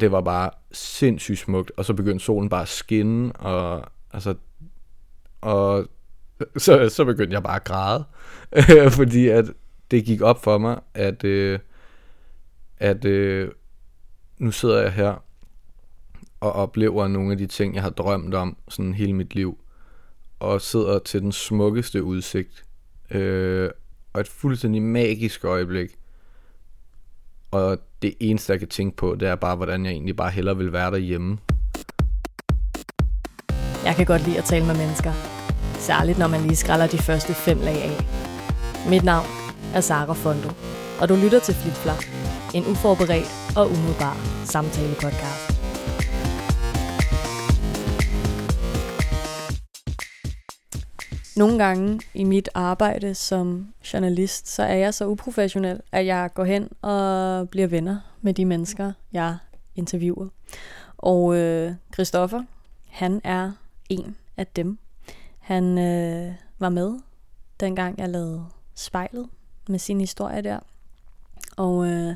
Det var bare sindssygt smukt, og så begyndte solen bare at skinne, og altså, og så, så begyndte jeg bare at græde, fordi at det gik op for mig, at, øh, at øh, nu sidder jeg her og oplever nogle af de ting, jeg har drømt om sådan hele mit liv, og sidder til den smukkeste udsigt, øh, og et fuldstændig magisk øjeblik. Og det eneste, jeg kan tænke på, det er bare, hvordan jeg egentlig bare hellere vil være derhjemme. Jeg kan godt lide at tale med mennesker. Særligt når man lige skræller de første fem lag af. Mit navn er Sara Fondo, og du lytter til Flipflap, en uforberedt og umiddelbar samtale-podcast. Nogle gange i mit arbejde som journalist, så er jeg så uprofessionel, at jeg går hen og bliver venner med de mennesker, jeg interviewer. Og øh, Christoffer, han er en af dem. Han øh, var med, dengang jeg lavede spejlet med sin historie der. Og øh,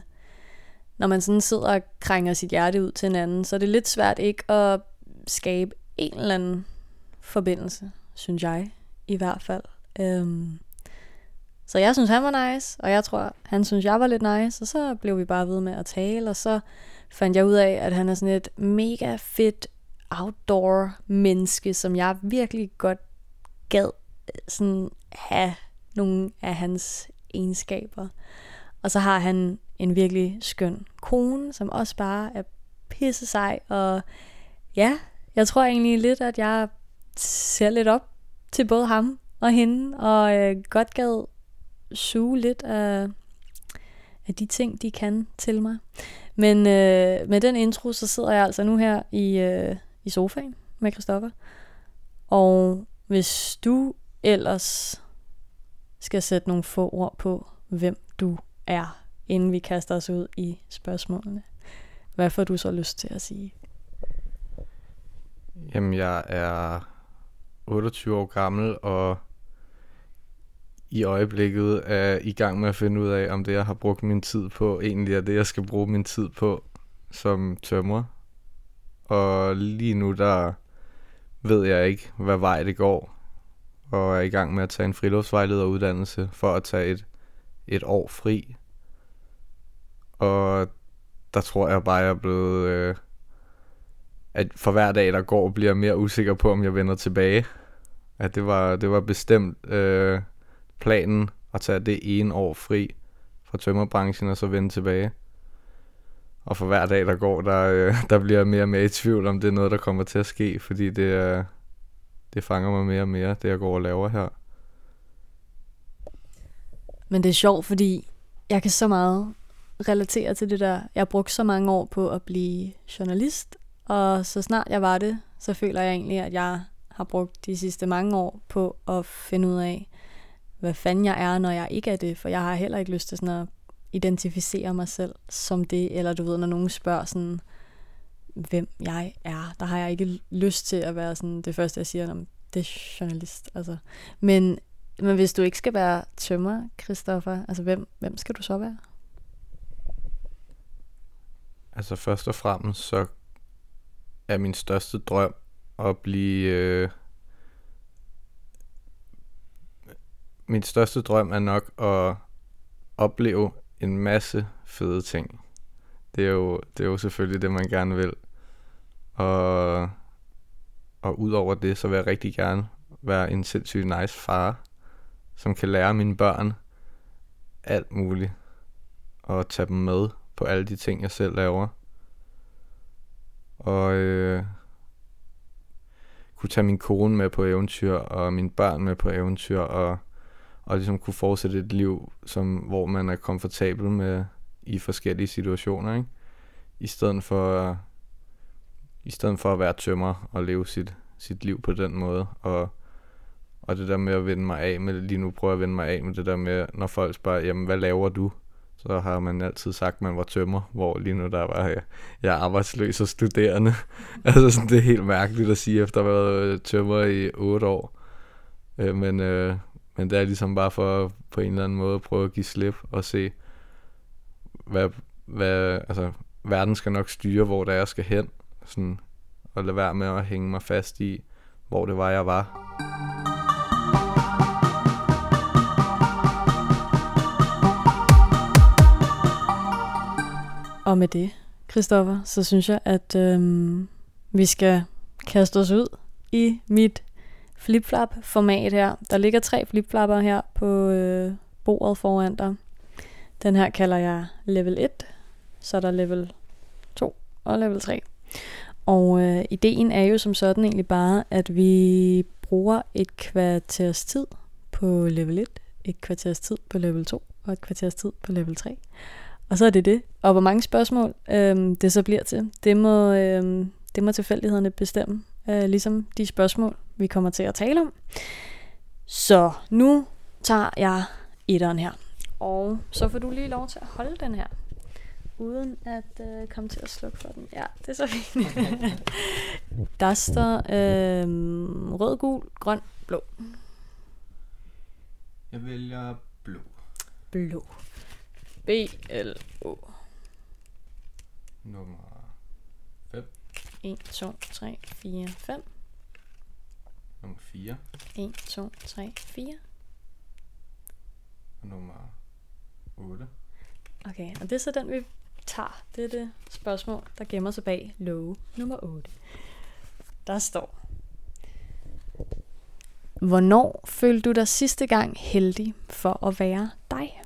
når man sådan sidder og krænger sit hjerte ud til en anden, så er det lidt svært ikke at skabe en eller anden forbindelse, synes jeg i hvert fald. Øhm, så jeg synes, han var nice, og jeg tror, han synes, jeg var lidt nice, og så blev vi bare ved med at tale, og så fandt jeg ud af, at han er sådan et mega fedt outdoor menneske, som jeg virkelig godt gad øh, sådan have nogle af hans egenskaber. Og så har han en virkelig skøn kone, som også bare er pisse sej, og ja, jeg tror egentlig lidt, at jeg ser lidt op til både ham og hende, og øh, godt gad suge lidt af, af de ting, de kan til mig. Men øh, med den intro, så sidder jeg altså nu her i, øh, i sofaen med Christoffer. Og hvis du ellers skal sætte nogle få ord på, hvem du er, inden vi kaster os ud i spørgsmålene, hvad får du så lyst til at sige? Jamen, jeg er 28 år gammel, og i øjeblikket er i gang med at finde ud af, om det, jeg har brugt min tid på, egentlig er det, jeg skal bruge min tid på som tømrer. Og lige nu, der ved jeg ikke, hvad vej det går, og er i gang med at tage en friluftsvejlederuddannelse for at tage et, et år fri. Og der tror jeg bare, jeg er blevet... Øh, at for hver dag, der går, bliver jeg mere usikker på, om jeg vender tilbage. At det var, det var bestemt øh, planen at tage det ene år fri fra tømmerbranchen og så vende tilbage. Og for hver dag, der går, der, øh, der bliver jeg mere og mere i tvivl, om det er noget, der kommer til at ske, fordi det, øh, det fanger mig mere og mere, det jeg går og laver her. Men det er sjovt, fordi jeg kan så meget relatere til det der. Jeg har brugt så mange år på at blive journalist, og så snart jeg var det, så føler jeg egentlig, at jeg har brugt de sidste mange år på at finde ud af, hvad fanden jeg er, når jeg ikke er det. For jeg har heller ikke lyst til sådan at identificere mig selv som det, eller du ved, når nogen spørger sådan, hvem jeg er, der har jeg ikke lyst til at være sådan, det første jeg siger, om det er journalist. Altså. Men, men hvis du ikke skal være tømmer, Christoffer, altså hvem, hvem skal du så være? Altså først og fremmest, så er min største drøm at blive... Øh, min største drøm er nok at opleve en masse fede ting. Det er jo, det er jo selvfølgelig det, man gerne vil. Og, og udover det, så vil jeg rigtig gerne være en sindssygt nice far, som kan lære mine børn alt muligt. Og tage dem med på alle de ting, jeg selv laver. Og øh, kunne tage min kone med på eventyr, og mine børn med på eventyr, og, og ligesom kunne fortsætte et liv, som, hvor man er komfortabel med i forskellige situationer, ikke? I stedet for, i stedet for at være tømmer og leve sit, sit liv på den måde, og, og det der med at vende mig af med, lige nu prøver jeg at vende mig af med det der med, når folk spørger, jamen hvad laver du? Så har man altid sagt, at man var tømmer, hvor lige nu der var jeg, jeg er arbejdsløs og studerende. altså sådan, det er helt mærkeligt at sige, efter at have været tømmer i otte år. Øh, men, øh, men det er ligesom bare for på en eller anden måde at prøve at give slip og se, hvad, hvad, altså, verden skal nok styre, hvor det er, jeg skal hen. Sådan, og lade være med at hænge mig fast i, hvor det var, jeg var. Og med det, Christoffer, så synes jeg, at øhm, vi skal kaste os ud i mit flipflap-format her. Der ligger tre flipflapper her på øh, bordet foran dig. Den her kalder jeg level 1, så er der level 2 og level 3. Og øh, ideen er jo som sådan egentlig bare, at vi bruger et kvarters tid på level 1, et kvarters tid på level 2 og et kvarters tid på level 3. Og så er det det. Og hvor mange spørgsmål øhm, det så bliver til, det må, øhm, det må tilfældighederne bestemme. Øh, ligesom de spørgsmål, vi kommer til at tale om. Så nu tager jeg etteren her. Og så får du lige lov til at holde den her. Uden at øh, komme til at slukke for den. Ja, det er så fint. Der står øh, rød, gul, grøn, blå. Jeg vælger blå. Blå. B, L, O. Nummer 5. 1, 2, 3, 4, 5. Nummer 4. 1, 2, 3, 4. Og nummer 8. Okay, og det er så den, vi tager. Det er det spørgsmål, der gemmer sig bag love nummer 8. Der står, Hvornår følte du dig sidste gang heldig for at være dig?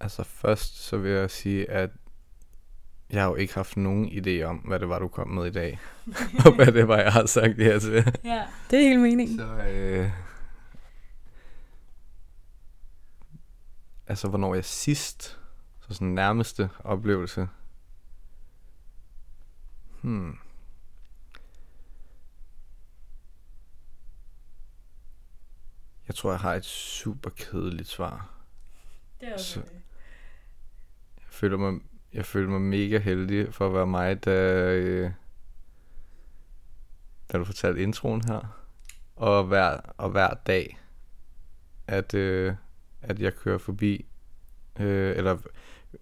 Altså først så vil jeg sige, at jeg har jo ikke haft nogen idé om, hvad det var, du kom med i dag. og hvad det var, jeg har sagt ja til. Ja, det er hele meningen. Så, øh, altså, hvornår jeg sidst, så sådan nærmeste oplevelse. Hmm. Jeg tror, jeg har et super kedeligt svar. Det er også Så- Jeg føler mig, jeg føler mig mega heldig for at være mig, da, øh, da du fortalte introen her. Og hver, og hver dag, at, øh, at jeg kører forbi, øh, eller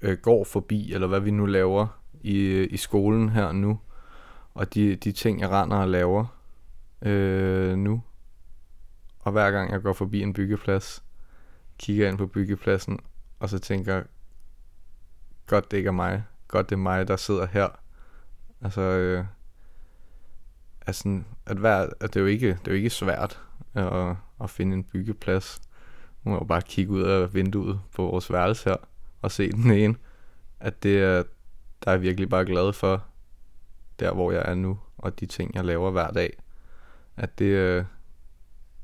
øh, går forbi, eller hvad vi nu laver i, øh, i skolen her nu. Og de, de ting, jeg render og laver øh, nu. Og hver gang jeg går forbi en byggeplads, kigger ind på byggepladsen, og så tænker godt det ikke er mig. Godt det er mig, der sidder her. Altså, øh, altså at, være, at det, er jo ikke, det er jo ikke svært at, at finde en byggeplads. Man må jo bare kigge ud af vinduet på vores værelse her, og se den ene. At det er, der er jeg virkelig bare glad for, der hvor jeg er nu, og de ting, jeg laver hver dag. At det, øh,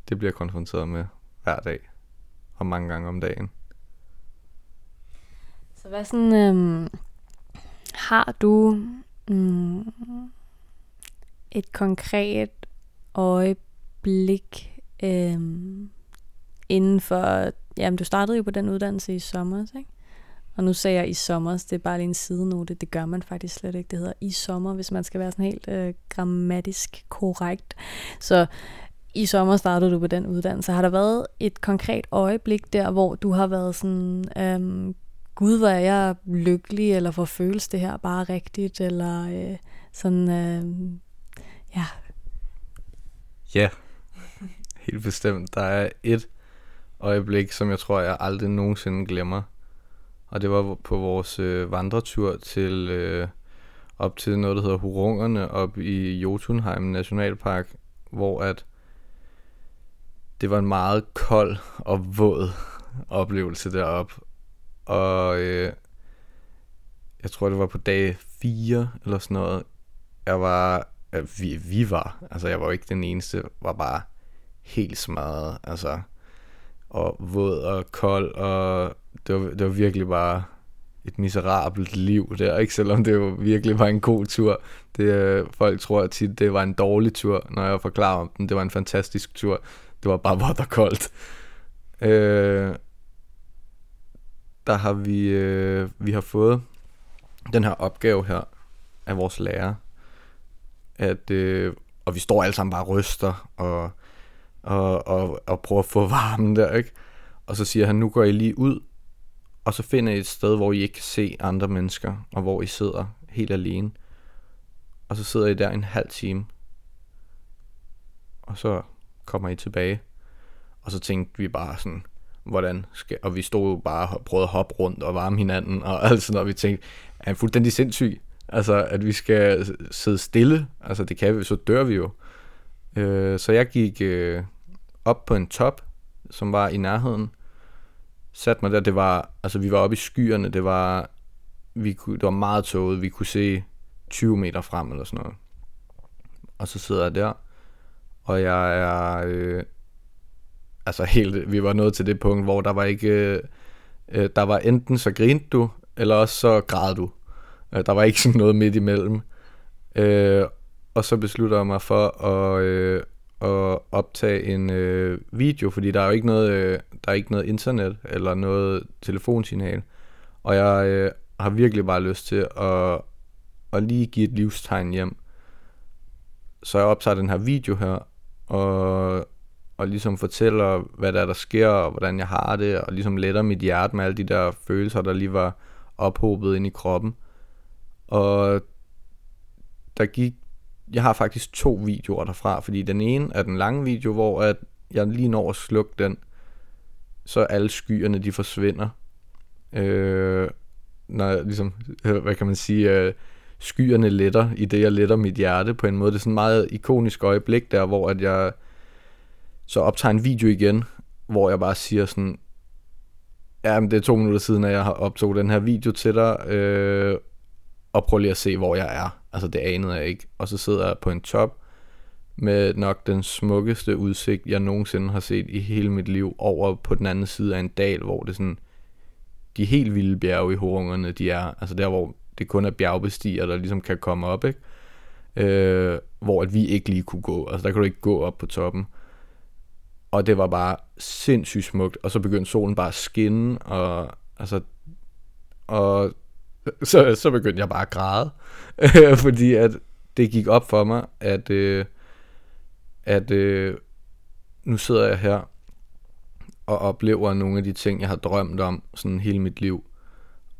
det bliver konfronteret med hver dag, og mange gange om dagen. Så hvad sådan, øhm, har du mm, et konkret øjeblik øhm, inden for, jamen du startede jo på den uddannelse i sommer, ikke? Og nu sagde jeg i sommer, det er bare lige en sidenote, det gør man faktisk slet ikke. Det hedder i sommer, hvis man skal være sådan helt øh, grammatisk korrekt. Så i sommer startede du på den uddannelse. Har der været et konkret øjeblik der, hvor du har været sådan, øhm, gud, hvor er jeg lykkelig, eller hvor føles det her bare rigtigt, eller øh, sådan, øh, ja. Ja, helt bestemt. Der er et øjeblik, som jeg tror, jeg aldrig nogensinde glemmer. Og det var på vores øh, vandretur til øh, op til noget, der hedder Hurungerne op i Jotunheim Nationalpark, hvor at det var en meget kold og våd oplevelse derop. Og øh, jeg tror, det var på dag 4 eller sådan noget. Jeg var, øh, vi, vi var, altså jeg var jo ikke den eneste, var bare helt smadret, altså og våd og kold, og det var, det var virkelig bare et miserabelt liv der, ikke? Selvom det jo virkelig var en god tur. Det, øh, folk tror tit, det var en dårlig tur, når jeg forklarer om den. Det var en fantastisk tur. Det var bare vådt og koldt. Øh, der har vi, øh, vi har fået den her opgave her af vores lærer, at, øh, og vi står alle sammen bare og ryster, og, og, og, og prøver at få varmen der, ikke? Og så siger han, nu går I lige ud, og så finder I et sted, hvor I ikke kan se andre mennesker, og hvor I sidder helt alene. Og så sidder I der en halv time. Og så kommer I tilbage. Og så tænkte vi bare sådan, hvordan skal... Og vi stod jo bare og prøvede at hoppe rundt og varme hinanden, og alt når. Vi tænkte, er han fuldstændig sindssyg? Altså, at vi skal sidde stille. Altså, det kan vi, så dør vi jo. Øh, så jeg gik øh, op på en top, som var i nærheden. Sat mig der, det var, altså vi var oppe i skyerne, det var, vi kunne, det var meget tåget, vi kunne se 20 meter frem eller sådan noget. Og så sidder jeg der, og jeg er, øh, altså helt, vi var nået til det punkt, hvor der var ikke, øh, øh, der var enten så grinte du, eller også så græd du. Øh, der var ikke sådan noget midt imellem. Øh, og så beslutter jeg mig for at, øh, at optage en øh, video, fordi der er jo ikke noget, øh, der er ikke noget internet eller noget telefonsignal. Og jeg øh, har virkelig bare lyst til at, at lige give et livstegn hjem. Så jeg optager den her video her, og, og ligesom fortæller, hvad der er, der sker, og hvordan jeg har det, og ligesom letter mit hjerte med alle de der følelser, der lige var ophobet ind i kroppen. Og der gik, jeg har faktisk to videoer derfra, fordi den ene er den lange video, hvor at jeg lige når at slukke den, så alle skyerne de forsvinder. Øh, når jeg, ligesom, hvad kan man sige, øh, skyerne letter, i det jeg letter mit hjerte på en måde. Det er sådan et meget ikonisk øjeblik der, hvor at jeg så optager en video igen, hvor jeg bare siger sådan, ja, men det er to minutter siden, at jeg har optaget den her video til dig, øh, og prøv lige at se, hvor jeg er. Altså, det anede jeg ikke. Og så sidder jeg på en top, med nok den smukkeste udsigt, jeg nogensinde har set i hele mit liv, over på den anden side af en dal, hvor det sådan, de helt vilde bjerge i horungerne, de er, altså der, hvor det kun er bjergbestiger, der ligesom kan komme op, ikke? Øh, hvor at vi ikke lige kunne gå. Altså, der kunne du ikke gå op på toppen. Og det var bare sindssygt smukt, og så begyndte solen bare at skinne, og altså, og så, så begyndte jeg bare at græde, fordi at det gik op for mig, at, øh, at øh, nu sidder jeg her og oplever nogle af de ting, jeg har drømt om sådan hele mit liv,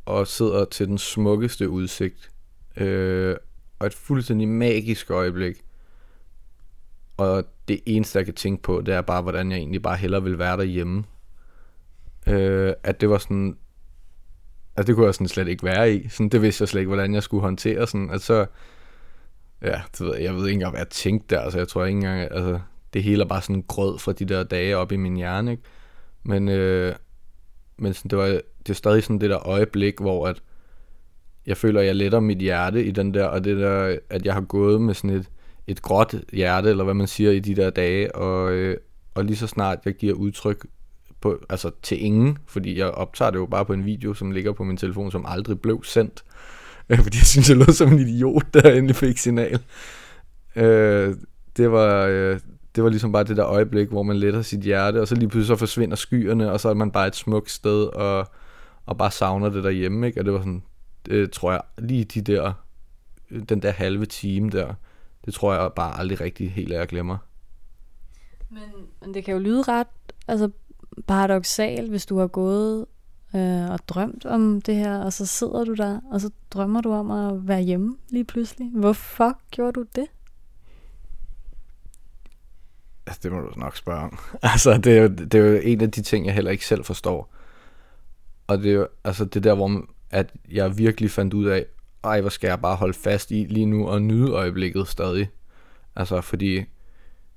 og sidder til den smukkeste udsigt, øh, og et fuldstændig magisk øjeblik. Og det eneste, jeg kan tænke på, det er bare, hvordan jeg egentlig bare hellere vil være derhjemme. Øh, at det var sådan, Altså det kunne jeg sådan slet ikke være i. Sådan, det vidste jeg slet ikke, hvordan jeg skulle håndtere. Sådan, at så, ja, det ved jeg, jeg ved ikke engang, hvad jeg tænkte der. Altså jeg tror ikke engang, altså det hele er bare sådan grød fra de der dage op i min hjerne. Ikke? Men, øh, men sådan, det, var, det er stadig sådan det der øjeblik, hvor at jeg føler, at jeg letter mit hjerte i den der, og det der, at jeg har gået med sådan et, et gråt hjerte, eller hvad man siger, i de der dage, og, øh, og lige så snart jeg giver udtryk på, altså til ingen, fordi jeg optager det jo bare på en video, som ligger på min telefon, som aldrig blev sendt. Øh, fordi jeg synes, jeg lød som en idiot, der endelig fik signal. Øh, det var, øh, det var ligesom bare det der øjeblik, hvor man letter sit hjerte, og så lige pludselig så forsvinder skyerne, og så er man bare et smukt sted, og, og bare savner det derhjemme, ikke? Og det var sådan, øh, tror jeg, lige de der, øh, den der halve time der, det tror jeg bare aldrig rigtig helt, at jeg glemmer. Men, men det kan jo lyde ret altså, paradoxalt, hvis du har gået øh, og drømt om det her, og så sidder du der, og så drømmer du om at være hjemme lige pludselig. Hvorfor gjorde du det? Altså, det må du nok spørge om. altså, det er, jo, det er jo en af de ting, jeg heller ikke selv forstår. Og det er jo, altså, det der, hvor at jeg virkelig fandt ud af, ej, hvor skal jeg bare holde fast i lige nu og nyde øjeblikket stadig. Altså, fordi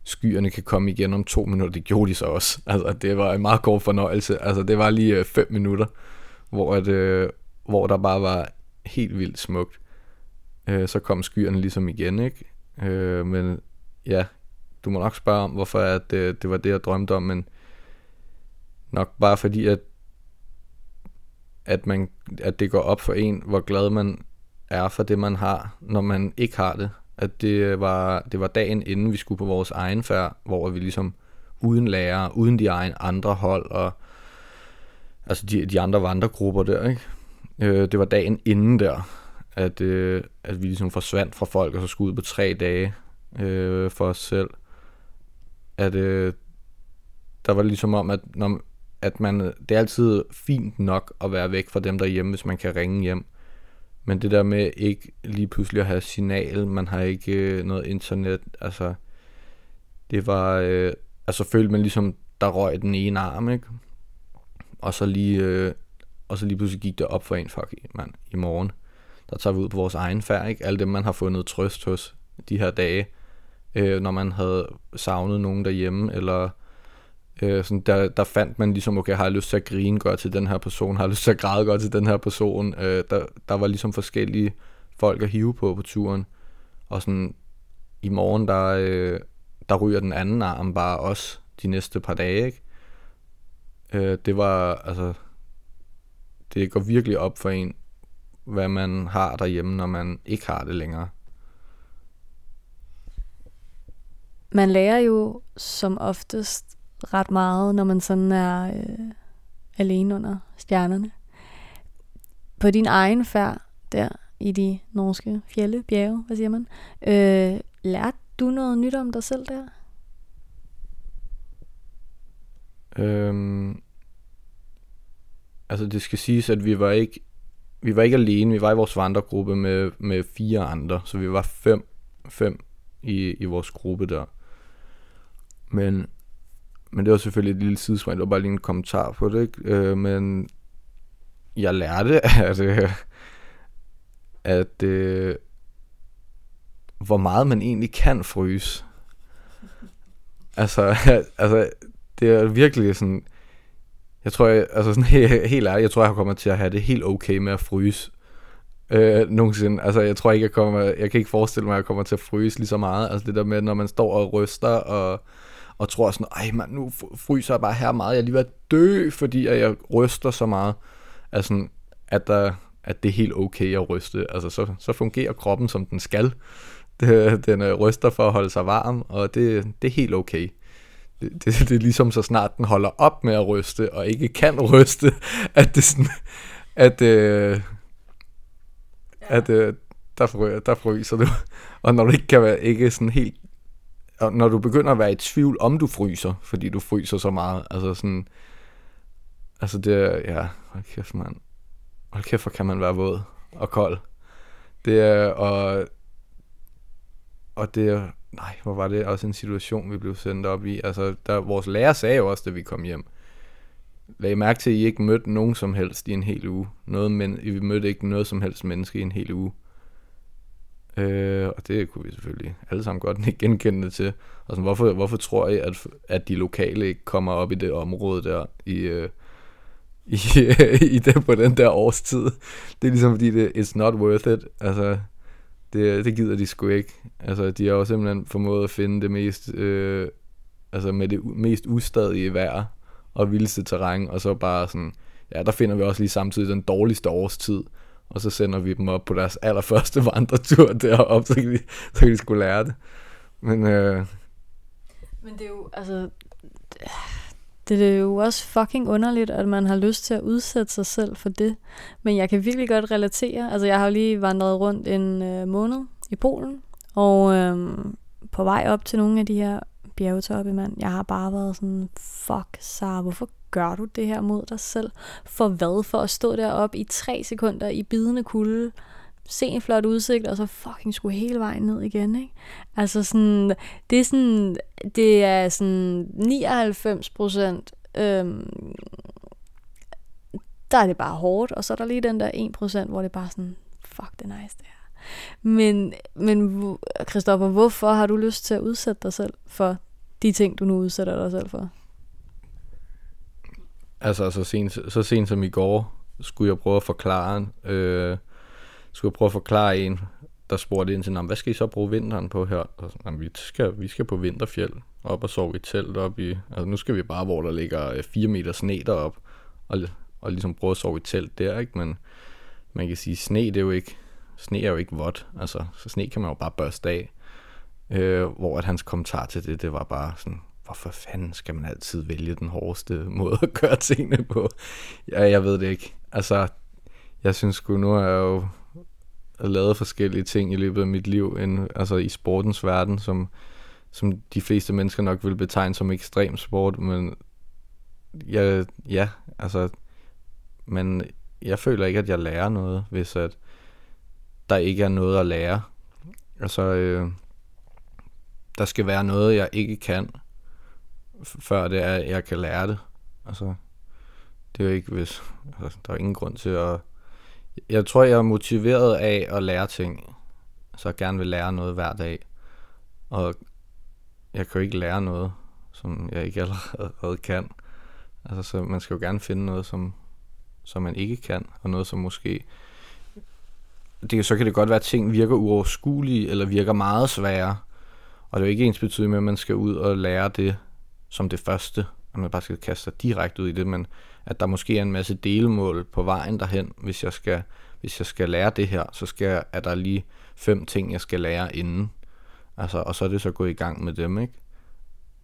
skyerne kan komme igen om to minutter. Det gjorde de så også. Altså, det var en meget kort fornøjelse. Altså, det var lige øh, fem minutter, hvor, at, øh, hvor der bare var helt vildt smukt. Øh, så kom skyerne ligesom igen, ikke? Øh, men ja, du må nok spørge om, hvorfor at, øh, det var det, jeg drømte om, men nok bare fordi, at, at, man, at det går op for en, hvor glad man er for det, man har, når man ikke har det at det var, det var dagen inden vi skulle på vores egen færd, hvor vi ligesom uden lærer, uden de egen andre hold og altså de, de andre vandregrupper der, ikke? Øh, det var dagen inden der, at, øh, at vi ligesom forsvandt fra folk og så skulle ud på tre dage øh, for os selv. At øh, der var ligesom om, at når, at man, det er altid fint nok at være væk fra dem derhjemme, hvis man kan ringe hjem. Men det der med ikke lige pludselig at have signal, man har ikke øh, noget internet, altså det var, øh, altså følte man ligesom, der røg den ene arm, ikke? Og så lige, øh, og så lige pludselig gik det op for en, fuck man, i morgen, der tager vi ud på vores egen færd, ikke? Alle dem, man har fundet trøst hos de her dage, øh, når man havde savnet nogen derhjemme, eller øh, sådan, der, der fandt man ligesom, okay, har jeg lyst til at grine godt til den her person, har jeg lyst til at græde godt til den her person. Øh, der, der var ligesom forskellige folk at hive på på turen. Og sådan, i morgen, der, øh, der ryger den anden arm bare også de næste par dage, ikke? Øh, det var, altså, det går virkelig op for en, hvad man har derhjemme, når man ikke har det længere. Man lærer jo som oftest ret meget, når man sådan er øh, alene under stjernerne. På din egen færd der i de norske fjelle, bjerge, hvad siger man, øh, lærte du noget nyt om dig selv der? Øhm, altså det skal siges, at vi var ikke vi var ikke alene, vi var i vores vandregruppe med, med fire andre, så vi var fem, fem i, i vores gruppe der. Men, men det var selvfølgelig et lille sidespring, det var bare lige en kommentar på det, ikke? Øh, men jeg lærte, at, øh, at øh, hvor meget man egentlig kan fryse. Altså, altså det er virkelig sådan, jeg tror, jeg, altså sådan helt, helt ærligt, jeg tror, jeg kommer til at have det helt okay med at fryse. Øh, nogensinde. Altså, jeg tror ikke, jeg kommer, jeg kan ikke forestille mig, at jeg kommer til at fryse lige så meget. Altså det der med, når man står og ryster og, og tror sådan, ej man, nu fryser jeg bare her meget. Jeg er lige ved at dø, fordi jeg ryster så meget. Altså, at, der, at det er helt okay at ryste. Altså, så, så fungerer kroppen, som den skal. Den ryster for at holde sig varm, og det, det er helt okay det, det, det er ligesom så snart den holder op med at ryste, og ikke kan ryste, at det sådan, at, øh, at øh, der, fryser, der fryser du. Og når du ikke kan være ikke sådan helt, når du begynder at være i tvivl om du fryser, fordi du fryser så meget, altså sådan, altså det ja, hold kæft mand, hold kæft, hvor kan man være våd og kold. Det er, og, og det er, nej, hvor var det også en situation, vi blev sendt op i. Altså, der, vores lærer sagde jo også, da vi kom hjem, lag mærke til, at I ikke mødte nogen som helst i en hel uge. Noget, men vi mødte ikke noget som helst menneske i en hel uge. Øh, og det kunne vi selvfølgelig alle sammen godt ikke genkende til. Og sådan, hvorfor, hvorfor tror I, at, at de lokale ikke kommer op i det område der i, øh, i, i det, på den der årstid? Det er ligesom fordi, det, it's not worth it. Altså, det, det gider de sgu ikke. Altså, de har jo simpelthen formået at finde det mest, øh, altså med det mest ustadige vejr og vildeste terræn, og så bare sådan, ja, der finder vi også lige samtidig den dårligste årstid, og så sender vi dem op på deres allerførste vandretur derop, så kan de, så kan de skulle lære det. Men, øh, Men det er jo, altså, det er jo også fucking underligt, at man har lyst til at udsætte sig selv for det. Men jeg kan virkelig godt relatere. Altså, jeg har jo lige vandret rundt en øh, måned i Polen, og øh, på vej op til nogle af de her bjergetoppe, mand, jeg har bare været sådan, fuck, Sara, hvorfor gør du det her mod dig selv? For hvad? For at stå deroppe i tre sekunder i bidende kulde, se en flot udsigt, og så fucking skulle hele vejen ned igen, ikke? Altså sådan, det er sådan, det er sådan 99 procent, øhm, der er det bare hårdt, og så er der lige den der 1 procent, hvor det er bare sådan, fuck, det er nice det her. Men, men Christoffer, hvorfor har du lyst til at udsætte dig selv for de ting, du nu udsætter dig selv for? Altså, så sent, så sent som i går, skulle jeg prøve at forklare øh, skulle jeg prøve at forklare en, der spurgte ind til, hvad skal I så bruge vinteren på her? Og så, vi, skal, vi skal på vinterfjeld, op og sove i telt op i, altså nu skal vi bare, hvor der ligger øh, 4 meter sne derop, og, og ligesom prøve at sove i telt der, ikke? Men man kan sige, sne det er jo ikke, sne er jo ikke vådt, altså, så sne kan man jo bare børste af. Øh, hvor at hans kommentar til det, det var bare sådan, hvorfor fanden skal man altid vælge den hårdeste måde at gøre tingene på? Ja, jeg ved det ikke. Altså, jeg synes sgu, nu er jeg jo lavet forskellige ting i løbet af mit liv, end, altså i sportens verden, som, som de fleste mennesker nok vil betegne som ekstrem sport, men ja, ja, altså, men jeg føler ikke, at jeg lærer noget, hvis at der ikke er noget at lære. Altså, øh, der skal være noget, jeg ikke kan, før det er, at jeg kan lære det. Altså, det er jo ikke, hvis... Altså, der er ingen grund til at... Jeg tror, jeg er motiveret af at lære ting. Så jeg gerne vil lære noget hver dag. Og jeg kan jo ikke lære noget, som jeg ikke allerede kan. Altså, så man skal jo gerne finde noget, som, som man ikke kan, og noget, som måske... Det, så kan det godt være, at ting virker uoverskuelige, eller virker meget svære. Og det er jo ikke ens betydning med, at man skal ud og lære det som det første, at man bare skal kaste sig direkte ud i det, men at der måske er en masse delmål på vejen derhen, hvis jeg skal, hvis jeg skal lære det her, så skal, er der lige fem ting, jeg skal lære inden. Altså, og så er det så gået i gang med dem, ikke?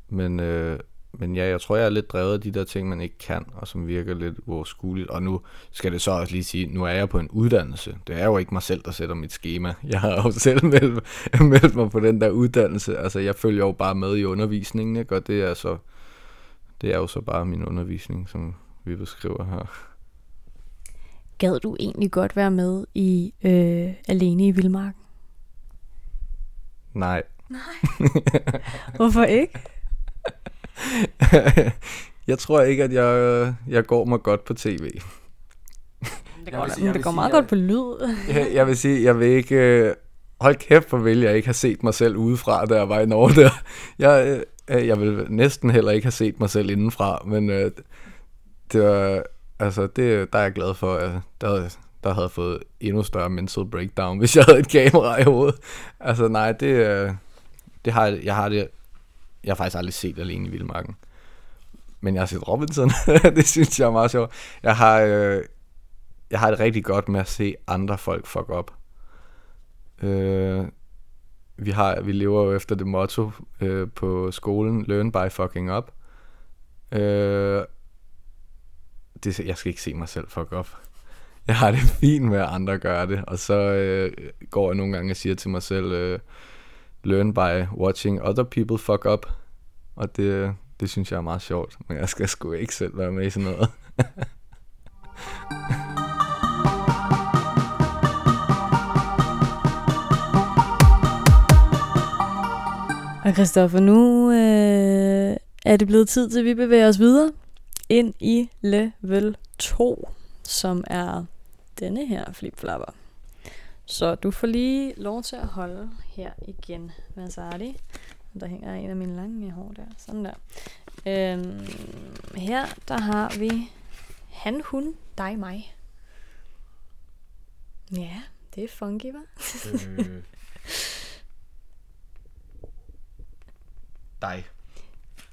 Men, øh, men ja, jeg tror, jeg er lidt drevet af de der ting, man ikke kan, og som virker lidt uoverskueligt. Og nu skal det så også lige sige, nu er jeg på en uddannelse. Det er jo ikke mig selv, der sætter mit schema. Jeg har jo selv meldt, meldt mig på den der uddannelse. Altså, jeg følger jo bare med i undervisningen, ikke? Og det er, så, det er jo så bare min undervisning, som vi beskriver her. Gad du egentlig godt være med i øh, Alene i Vildmarken? Nej. Nej. Hvorfor ikke? jeg tror ikke, at jeg, jeg går mig godt på tv. Det går, sige, det går meget godt på lyd. jeg, jeg vil sige, jeg vil ikke... Øh, hold kæft, for vil jeg ikke have set mig selv udefra, da jeg var i Norge der. Jeg, øh, jeg vil næsten heller ikke have set mig selv indenfra, men øh, det var, altså, det, der er jeg glad for, at der, der havde fået endnu større mental breakdown, hvis jeg havde et kamera i hovedet. Altså nej, det, øh, det har, jeg har det jeg har faktisk aldrig set Alene i Vildmarken. Men jeg har set Robinson. det synes jeg er meget sjovt. Jeg har, øh, jeg har det rigtig godt med at se andre folk fuck op. Øh, vi, har, vi lever jo efter det motto øh, på skolen, learn by fucking up. Øh, det, jeg skal ikke se mig selv fuck op. Jeg har det fint med, at andre gør det, og så øh, går jeg nogle gange og siger til mig selv, øh, learn by watching other people fuck up. Og det, det synes jeg er meget sjovt, men jeg skal sgu ikke selv være med i sådan noget. Og Christoffer, nu øh, er det blevet tid til, at vi bevæger os videre ind i level 2, som er denne her flipflapper. Så du får lige lov til at holde her igen, Masardi. Der hænger en af mine lange hår der. Sådan der. Øhm, her, der har vi han, hun, dig, mig. Ja, det er funky, hva'? øh. Dig.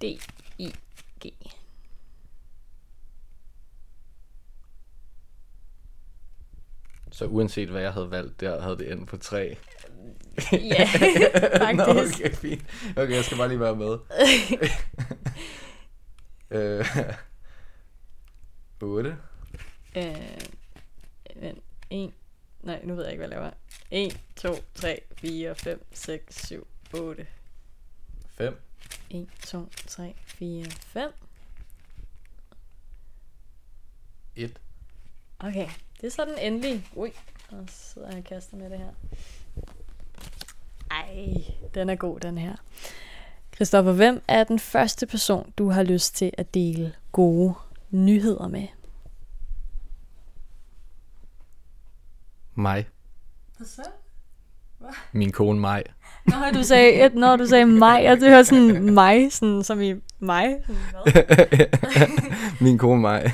D-I-G. Så uanset hvad jeg havde valgt, der havde det endt på tre. Ja, faktisk. Nå, okay, fint. Okay, jeg skal bare lige være med. øh, 8. Øh, men 1, nej, nu ved jeg ikke, hvad jeg laver. 1, 2, 3, 4, 5, 6, 7, 8. 5. 1, 2, 3, 4, 5. 1. Okay, det er så den endelige. Ui, og så sidder jeg og kaster med det her. Ej, den er god, den her. Christoffer, hvem er den første person, du har lyst til at dele gode nyheder med? Mig. Hvad så? Min kone mig. Når du sagde, når du sagde mig, jeg hørte sådan mig, sådan, som i mig. Min kone mig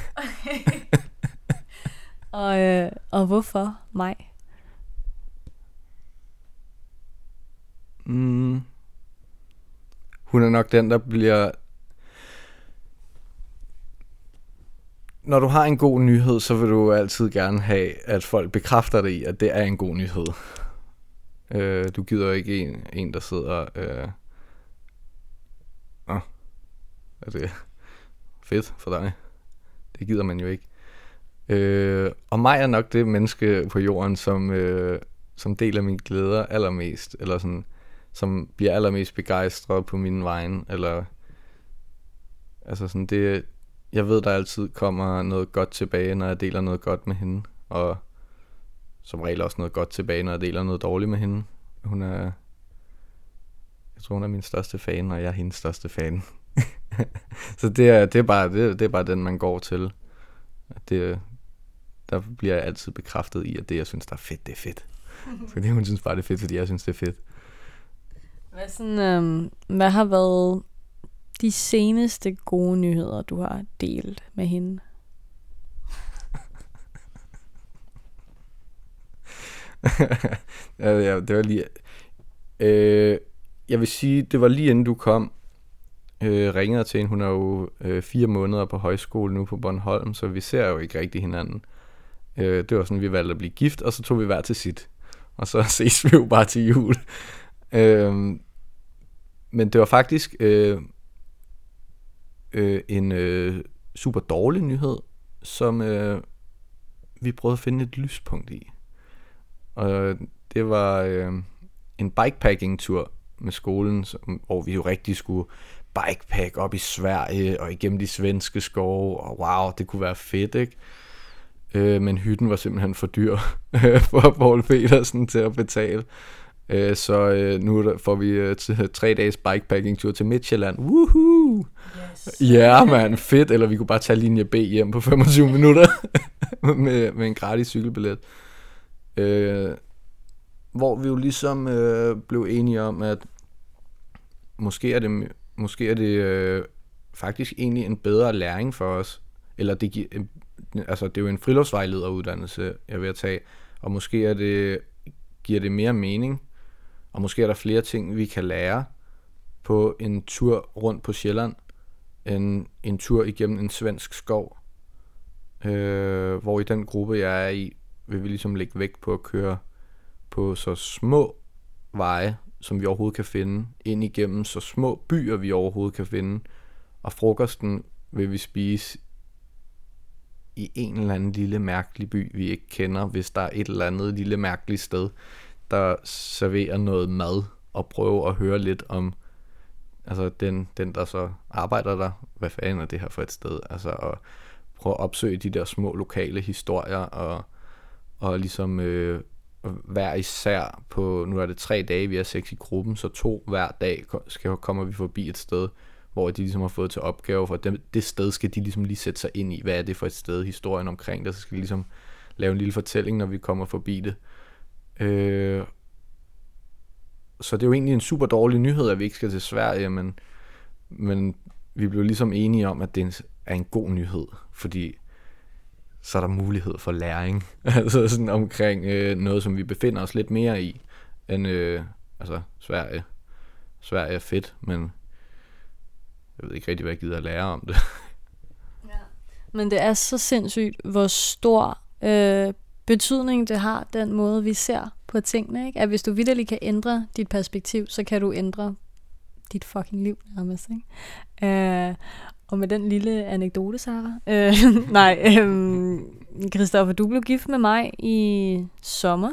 og, øh, og hvorfor mig? Mm. Hun er nok den, der bliver... Når du har en god nyhed, så vil du altid gerne have, at folk bekræfter dig i, at det er en god nyhed. Øh, du gider ikke en, en der sidder... Øh... Nå, er det fedt for dig? Det gider man jo ikke. Øh, og mig er nok det menneske på jorden, som, øh, som deler mine glæder allermest. Eller sådan, som bliver allermest begejstret på min vejen, eller altså sådan det, jeg ved, der altid kommer noget godt tilbage, når jeg deler noget godt med hende. Og som regel også noget godt tilbage, når jeg deler noget dårligt med hende. Hun er... Jeg tror, hun er min største fan, og jeg er hendes største fan. så det er, det, er bare, det, det er bare den, man går til. Det, der bliver jeg altid bekræftet i, at det, jeg synes, der er fedt, det er fedt. Fordi hun synes bare, det er fedt, fordi jeg synes, det er fedt. Hvad, sådan, øhm, hvad har været de seneste gode nyheder, du har delt med hende? ja, ja, det var lige... Øh, jeg vil sige, det var lige inden du kom, øh, ringede til hende. Hun er jo øh, fire måneder på højskole nu på Bornholm, så vi ser jo ikke rigtig hinanden. Øh, det var sådan, vi valgte at blive gift, og så tog vi hver til sit. Og så ses vi jo bare til jul. øh, men det var faktisk øh, øh, en øh, super dårlig nyhed, som øh, vi prøvede at finde et lyspunkt i. Og det var øh, en bikepacking-tur med skolen, hvor vi jo rigtig skulle bikepack op i Sverige og igennem de svenske skove, og wow, det kunne være fedt, ikke? Øh, men hytten var simpelthen for dyr for Paul Petersen til at betale. Øh, så øh, nu får vi øh, tre dages bikepacking-tur til Midtjylland. Woohoo! Yes. Ja, yeah, man, fedt. Eller vi kunne bare tage linje B hjem på 25 minutter med, med en gratis cykelbillet. Øh, hvor vi jo ligesom øh, blev enige om, at måske er det, måske er det øh, faktisk egentlig en bedre læring for os. Eller det, giver, altså, det er jo en friluftsvejlederuddannelse, jeg vil tage. Og måske er det, giver det mere mening. Og måske er der flere ting, vi kan lære på en tur rundt på Sjælland, end en tur igennem en svensk skov. Øh, hvor i den gruppe, jeg er i, vil vi ligesom lægge vægt på at køre på så små veje, som vi overhovedet kan finde, ind igennem så små byer, vi overhovedet kan finde. Og frokosten vil vi spise i en eller anden lille mærkelig by, vi ikke kender, hvis der er et eller andet lille mærkeligt sted, der serverer noget mad, og prøve at høre lidt om altså den, den der så arbejder der, hvad fanden er det her for et sted, altså og prøve at opsøge de der små lokale historier, og, og ligesom øh, hver især på, nu er det tre dage, vi er seks i gruppen, så to hver dag skal, kommer vi forbi et sted, hvor de ligesom har fået til opgave, for det, det sted skal de ligesom lige sætte sig ind i, hvad er det for et sted, historien omkring det, så skal de ligesom lave en lille fortælling, når vi kommer forbi det. Øh, så det er jo egentlig en super dårlig nyhed, at vi ikke skal til Sverige, men, men vi blev ligesom enige om, at det er en god nyhed, fordi så er der mulighed for læring. altså sådan omkring øh, noget, som vi befinder os lidt mere i, end øh, altså Sverige. Sverige er fedt, men jeg ved ikke rigtig, hvad jeg gider at lære om det. ja. Men det er så sindssygt, hvor stor øh, betydning det har, den måde, vi ser på tingene. Ikke? At hvis du vidderligt kan ændre dit perspektiv, så kan du ændre dit fucking liv nærmest. Ikke? Øh, og med den lille anekdote, Sarah. Øh, nej, øh, Christoffer, du blev gift med mig i sommer.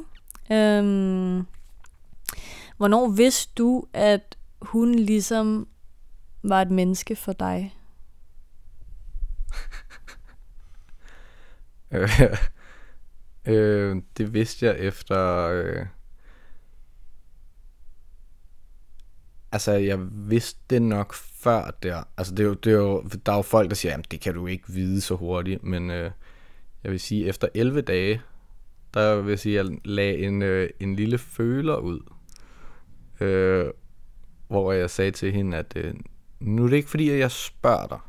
Øh, hvornår vidste du, at hun ligesom var et menneske for dig? øh, det vidste jeg efter... Øh, altså, jeg vidste det nok før der. Altså, det er jo, det er jo, der er jo folk, der siger, at det kan du ikke vide så hurtigt, men øh, jeg vil sige, efter 11 dage, der vil jeg sige, at jeg lagde en, øh, en lille føler ud, øh, hvor jeg sagde til hende, at øh, nu er det ikke fordi, at jeg spørger dig,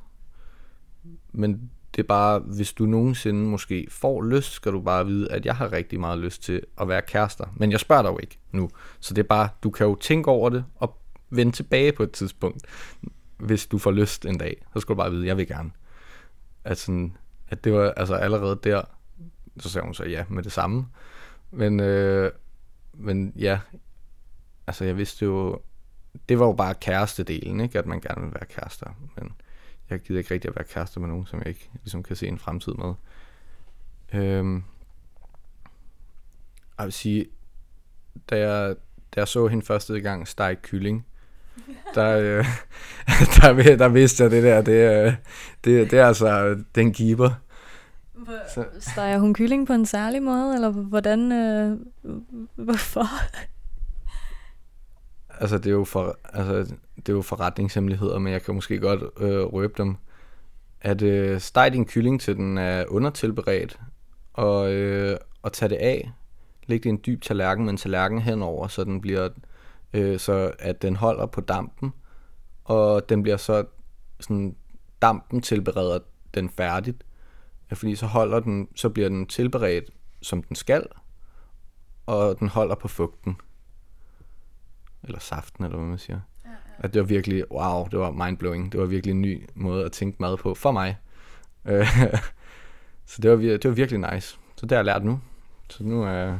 men det er bare, hvis du nogensinde måske får lyst, skal du bare vide, at jeg har rigtig meget lyst til at være kærester. Men jeg spørger dig jo ikke nu. Så det er bare, du kan jo tænke over det og vende tilbage på et tidspunkt, hvis du får lyst en dag. Så skal du bare vide, at jeg vil gerne. At, sådan, at det var altså allerede der, så sagde hun så ja med det samme. Men, øh, men ja, altså jeg vidste jo, det var jo bare kærestedelen, ikke? at man gerne vil være kærester. Men jeg gider ikke rigtig at være kærester med nogen, som jeg ikke ligesom kan se en fremtid med. Øhm, jeg vil sige, da jeg, da jeg så hende første gang stege kylling, Der, øh, der, der vidste jeg det der, det, øh, det, det er altså den keeper. Steger hun kylling på en særlig måde, eller hvordan, øh, hvorfor? Altså, det er jo for, altså, det er jo forretningshemmeligheder, men jeg kan måske godt øh, røbe dem. At øh, steg din kylling til den er undertilberedt, og, øh, og tag det af. Læg det i en dyb tallerken med en tallerken henover, så den bliver, øh, så at den holder på dampen, og den bliver så sådan, dampen tilbereder den færdigt. Fordi så holder den, så bliver den tilberedt, som den skal, og den holder på fugten. Eller saften, eller hvad man siger. Ja, ja. At det var virkelig, wow, det var mindblowing. Det var virkelig en ny måde at tænke mad på, for mig. så det var, det var virkelig nice. Så det har jeg lært nu. Så nu er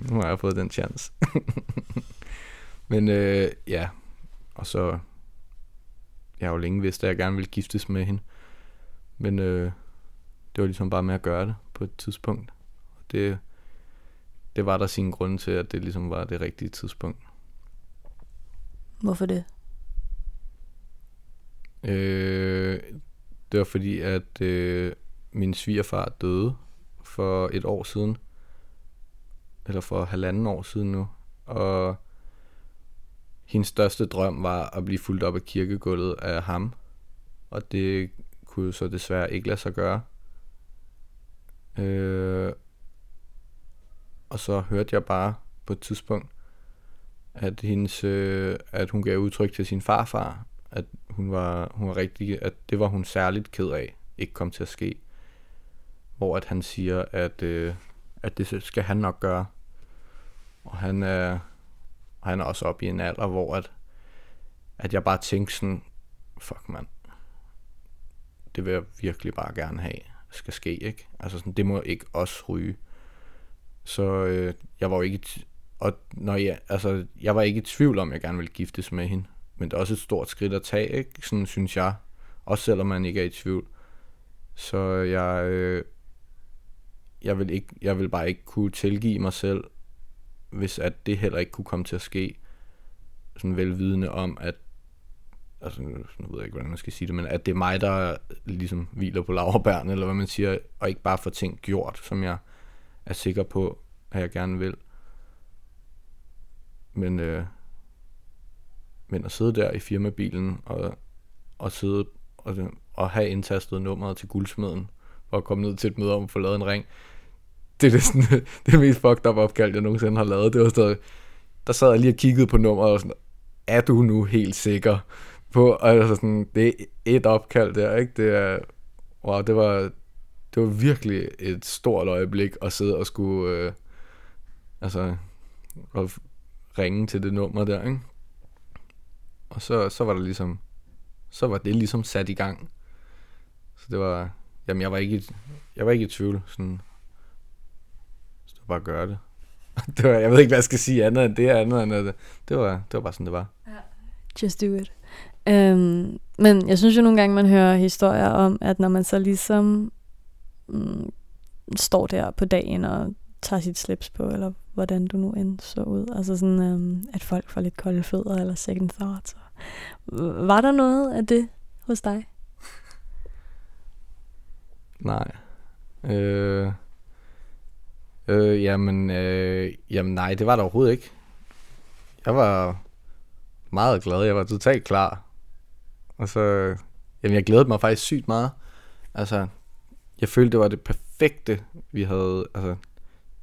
nu har jeg fået den chance. Men øh, ja, og så jeg har jo længe vidst, at jeg gerne ville giftes med hende. Men øh, det var ligesom bare med at gøre det på et tidspunkt. Og det, det var der sin grund til, at det ligesom var det rigtige tidspunkt. Hvorfor det? Øh, det var fordi, at øh, min svigerfar døde for et år siden. Eller for halvanden år siden nu. Og hendes største drøm var at blive fuldt op af kirkegulvet af ham. Og det kunne så desværre ikke lade sig gøre. Øh, og så hørte jeg bare på et tidspunkt, at, hendes, øh, at hun gav udtryk til sin farfar, at hun var, hun var rigtig, at det var hun særligt ked af, ikke kom til at ske. Hvor at han siger, at, øh, at det skal han nok gøre. Og han er, han er også oppe i en alder, hvor at, at jeg bare tænkte sådan, fuck mand, det vil jeg virkelig bare gerne have, skal ske, ikke? Altså sådan, det må ikke også ryge. Så øh, jeg var jo ikke, og når jeg, altså, jeg var ikke i tvivl om, at jeg gerne ville giftes med hende. Men det er også et stort skridt at tage, ikke? Sådan synes jeg. Også selvom man ikke er i tvivl. Så jeg, øh, jeg, vil ikke, jeg vil bare ikke kunne tilgive mig selv, hvis at det heller ikke kunne komme til at ske. Sådan velvidende om, at altså, nu ved jeg ikke, hvordan man skal sige det, men at det er mig, der ligesom hviler på laverbærne, eller hvad man siger, og ikke bare får ting gjort, som jeg er sikker på, at jeg gerne vil. Men, øh, men at sidde der i firmabilen og, og sidde og, og have indtastet nummeret til guldsmeden, for at komme ned til et møde om at få lavet en ring, det er det, sådan, det mest fucked up opkald, jeg nogensinde har lavet. Det var stadig, der sad jeg lige og kiggede på nummeret og sådan, er du nu helt sikker på, altså sådan, det er et opkald der, ikke? Det er, wow, det var, det var virkelig et stort øjeblik at sidde og skulle, øh, altså, og ringe til det nummer der, ikke? Og så, så var der ligesom, så var det ligesom sat i gang. Så det var, jamen jeg var ikke, jeg var ikke i tvivl, sådan, så det var bare at gøre det. det var, jeg ved ikke, hvad jeg skal sige andet end det, andet end det. Det var, det var bare sådan, det var. Just do it. Um, men jeg synes jo nogle gange, man hører historier om, at når man så ligesom mm, står der på dagen og tager sit slips på, eller hvordan du nu end så ud. Altså sådan, øhm, at folk får lidt kolde fødder eller second thoughts. Var der noget af det hos dig? Nej. Øh, øh, jamen, øh, jamen nej, det var der overhovedet ikke. Jeg var meget glad. Jeg var totalt klar. Og så, jamen jeg glædede mig faktisk sygt meget. Altså, jeg følte, det var det perfekte, vi havde, altså,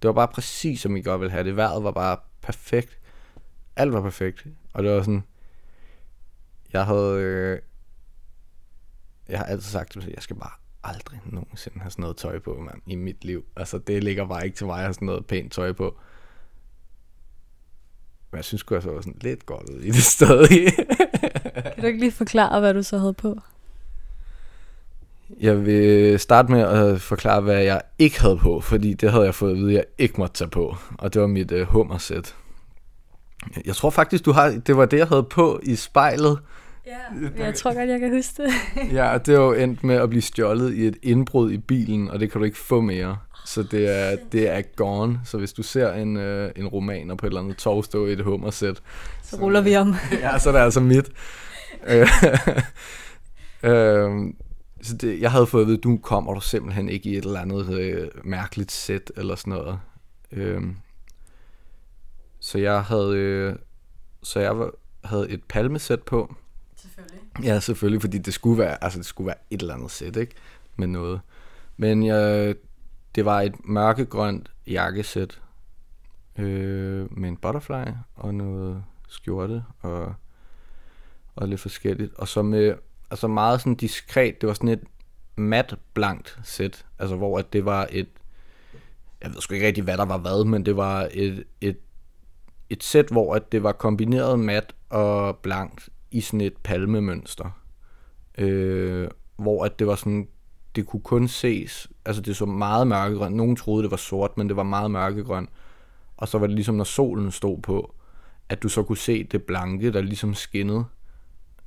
det var bare præcis, som vi godt ville have det. Vejret var bare perfekt. Alt var perfekt. Og det var sådan, jeg havde, øh, jeg har altid sagt, at jeg skal bare aldrig nogensinde have sådan noget tøj på, mand, i mit liv. Altså, det ligger bare ikke til mig at have sådan noget pænt tøj på. Men jeg synes jeg så var sådan lidt godt ud i det stadig. kan du ikke lige forklare, hvad du så havde på? Jeg vil starte med at forklare, hvad jeg ikke havde på, fordi det havde jeg fået at vide, at jeg ikke måtte tage på. Og det var mit uh, hummersæt. Jeg tror faktisk, du har, det var det, jeg havde på i spejlet Ja, jeg tror godt, jeg kan huske det. ja, det er jo endt med at blive stjålet i et indbrud i bilen, og det kan du ikke få mere. Så det er, det er gone. Så hvis du ser en, øh, en romaner på et eller andet tog stå i et hummersæt, så ruller vi om. ja, så er det altså mit. øh, øh, så det, jeg havde fået at vide, du kommer du simpelthen ikke i et eller andet øh, mærkeligt sæt eller sådan noget. Øh, så jeg havde, øh, så jeg var, havde et palmesæt på. Selvfølgelig. Ja, selvfølgelig, fordi det skulle være, altså det skulle være et eller andet sæt, ikke? Med noget. Men jeg, det var et mørkegrønt jakkesæt øh, med en butterfly og noget skjorte og, og lidt forskelligt. Og så med altså meget sådan diskret, det var sådan et mat blankt sæt, altså hvor at det var et, jeg ved sgu ikke rigtig, hvad der var hvad, men det var et, et, et sæt, hvor at det var kombineret mat og blankt i sådan et palmemønster. Øh, hvor at det var sådan, det kunne kun ses, altså det så meget mørkegrønt. Nogen troede, det var sort, men det var meget mørkegrønt. Og så var det ligesom, når solen stod på, at du så kunne se det blanke, der ligesom skinnede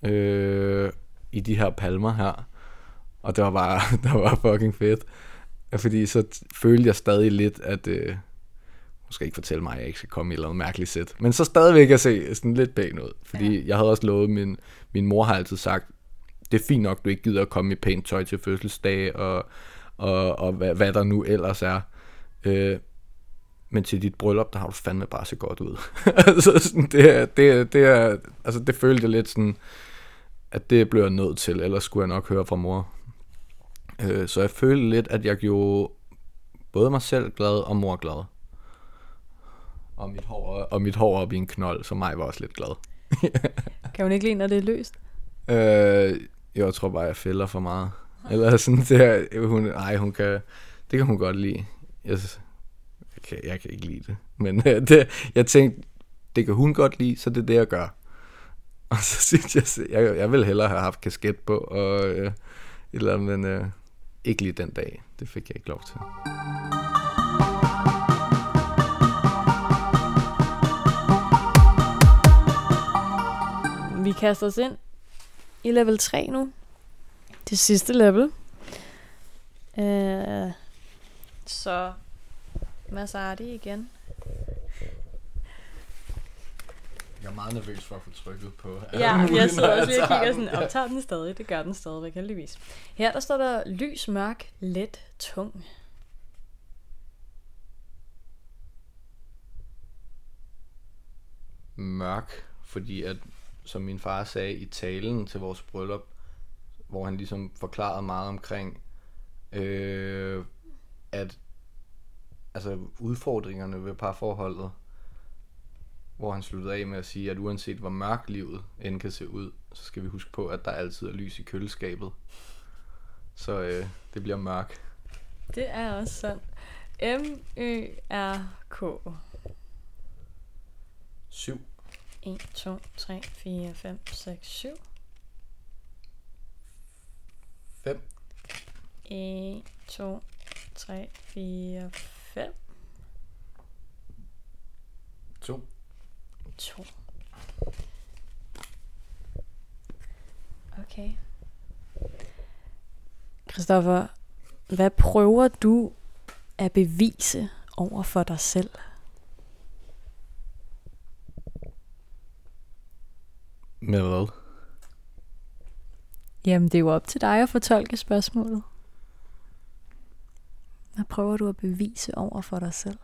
øh, i de her palmer her. Og det var bare, det var fucking fedt. Fordi så følte jeg stadig lidt, at... Øh, skal ikke fortælle mig, at jeg ikke skal komme i noget mærkeligt sæt. Men så stadigvæk at se sådan lidt pæn ud. Fordi ja. jeg havde også lovet, min, min mor har altid sagt, det er fint nok, du ikke gider at komme i pænt tøj til fødselsdag, og, og, og hvad, hvad der nu ellers er. Øh, men til dit bryllup, der har du fandme bare så godt ud. altså, sådan, det, er, det, det, altså, det følte jeg lidt sådan, at det blev jeg nødt til, ellers skulle jeg nok høre fra mor. Øh, så jeg følte lidt, at jeg gjorde både mig selv glad og mor glad. Og mit hår, og mit hår op i en knold, så mig var også lidt glad. kan hun ikke lide, når det er løst? Øh, jeg tror bare, jeg fælder for meget. Eller sådan, det her, hun, nej, hun kan, det kan hun godt lide. Jeg, jeg, kan, jeg kan ikke lide det. Men det, jeg tænkte, det kan hun godt lide, så det er det, jeg gør. Og så synes jeg, jeg, jeg vil hellere have haft kasket på, og øh, et eller andet, men øh, ikke lige den dag. Det fik jeg ikke lov til. Vi kaster os ind i level 3 nu. Det sidste level. Uh, så Masardi igen. Jeg er meget nervøs for at få trykket på. Ja, jeg sidder også lige og kigger sådan, optager den stadig? Det gør den stadigvæk, heldigvis. Her der står der lys, mørk, let, tung. Mørk, fordi at, som min far sagde i talen til vores bryllup, hvor han ligesom forklarede meget omkring, øh, at altså udfordringerne ved parforholdet, hvor han sluttede af med at sige, at uanset hvor mørkt livet end kan se ud, så skal vi huske på, at der altid er lys i køleskabet. Så øh, det bliver mørk. Det er også sådan. M-Ø-R-K. 7. 1, 2, 3, 4, 5, 6, 7. 5. 1, 2, 3, 4, 5. 2. 2. Okay. Christoffer, hvad prøver du at bevise over for dig selv? Med hvad? Jamen, det er jo op til dig at fortolke spørgsmålet. Hvad prøver du at bevise over for dig selv?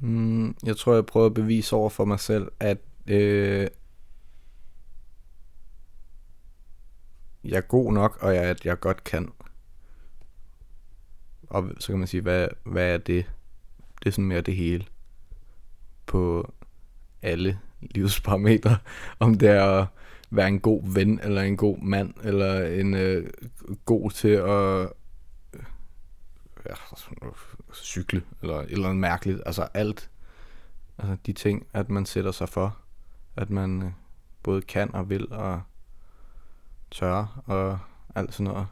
Mm, jeg tror, jeg prøver at bevise over for mig selv, at øh, jeg er god nok, og jeg, at jeg godt kan. Og så kan man sige, hvad, hvad er det? Det er sådan mere det hele. På alle livsparametre. Om det er at være en god ven, eller en god mand, eller en øh, god til at ja, cykle, eller et eller andet mærkeligt. Altså alt. Altså de ting, at man sætter sig for. At man øh, både kan og vil og tør og alt sådan noget.